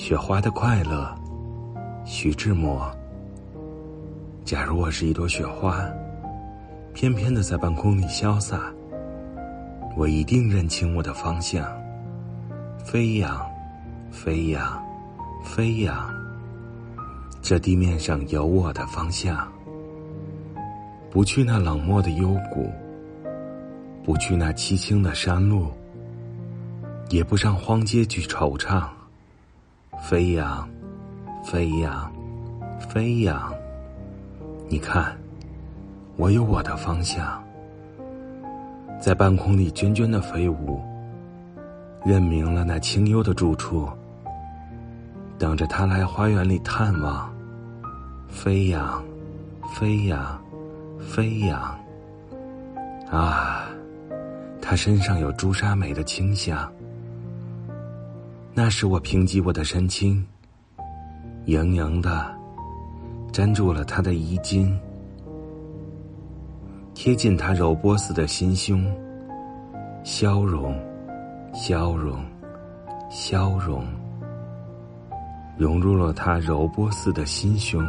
雪花的快乐，徐志摩。假如我是一朵雪花，翩翩的在半空里潇洒，我一定认清我的方向，飞扬，飞扬，飞扬。这地面上有我的方向，不去那冷漠的幽谷，不去那凄清的山路，也不上荒街去惆怅。飞扬，飞扬，飞扬。你看，我有我的方向，在半空里涓涓的飞舞，认明了那清幽的住处，等着他来花园里探望。飞扬，飞扬，飞扬。啊，他身上有朱砂梅的清香。那时我平瘠我的神经，盈盈的粘住了他的衣襟，贴近他柔波似的心胸，消融，消融，消融，融入了他柔波似的心胸。